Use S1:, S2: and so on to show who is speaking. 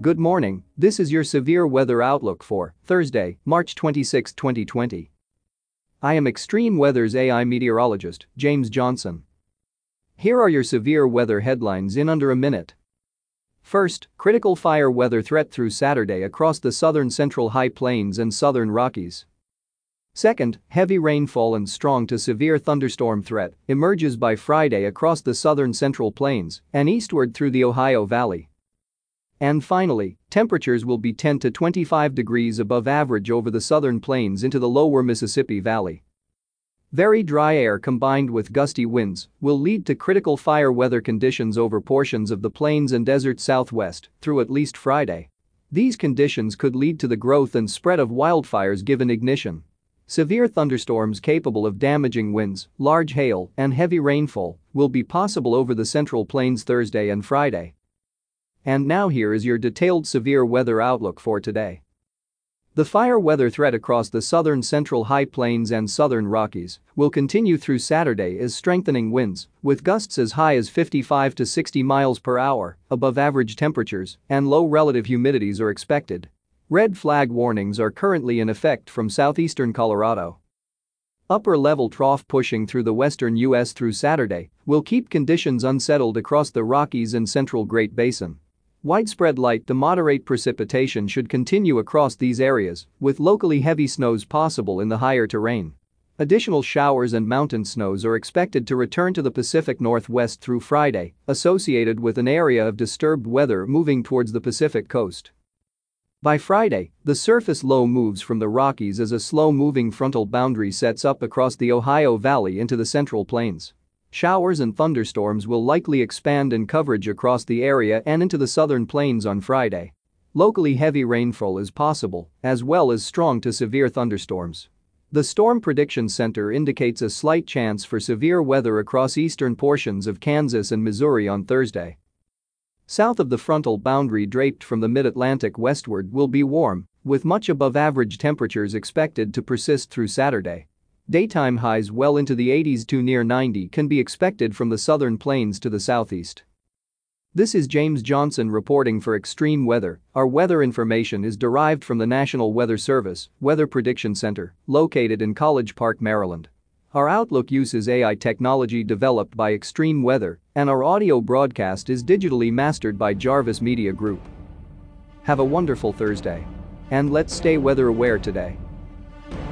S1: Good morning, this is your severe weather outlook for Thursday, March 26, 2020. I am Extreme Weather's AI meteorologist, James Johnson. Here are your severe weather headlines in under a minute. First, critical fire weather threat through Saturday across the southern central high plains and southern Rockies. Second, heavy rainfall and strong to severe thunderstorm threat emerges by Friday across the southern central plains and eastward through the Ohio Valley. And finally, temperatures will be 10 to 25 degrees above average over the southern plains into the lower Mississippi Valley. Very dry air combined with gusty winds will lead to critical fire weather conditions over portions of the plains and desert southwest through at least Friday. These conditions could lead to the growth and spread of wildfires given ignition. Severe thunderstorms capable of damaging winds, large hail, and heavy rainfall will be possible over the Central Plains Thursday and Friday. And now here is your detailed severe weather outlook for today. The fire weather threat across the southern central high plains and southern Rockies will continue through Saturday as strengthening winds, with gusts as high as 55 to 60 miles per hour, above average temperatures, and low relative humidities are expected. Red flag warnings are currently in effect from southeastern Colorado. Upper level trough pushing through the western U.S. through Saturday will keep conditions unsettled across the Rockies and central Great Basin. Widespread light to moderate precipitation should continue across these areas, with locally heavy snows possible in the higher terrain. Additional showers and mountain snows are expected to return to the Pacific Northwest through Friday, associated with an area of disturbed weather moving towards the Pacific coast. By Friday, the surface low moves from the Rockies as a slow-moving frontal boundary sets up across the Ohio Valley into the Central Plains. Showers and thunderstorms will likely expand in coverage across the area and into the southern plains on Friday. Locally heavy rainfall is possible, as well as strong to severe thunderstorms. The Storm Prediction Center indicates a slight chance for severe weather across eastern portions of Kansas and Missouri on Thursday. South of the frontal boundary draped from the mid-Atlantic westward will be warm, with much above average temperatures expected to persist through Saturday. Daytime highs well into the 80s to near 90 can be expected from the southern plains to the southeast. This is James Johnson reporting for Extreme Weather. Our weather information is derived from the National Weather Service Weather Prediction Center, located in College Park, Maryland. Our Outlook uses AI technology developed by Extreme Weather, and our audio broadcast is digitally mastered by Jarvis Media Group. Have a wonderful Thursday. And let's stay weather aware today.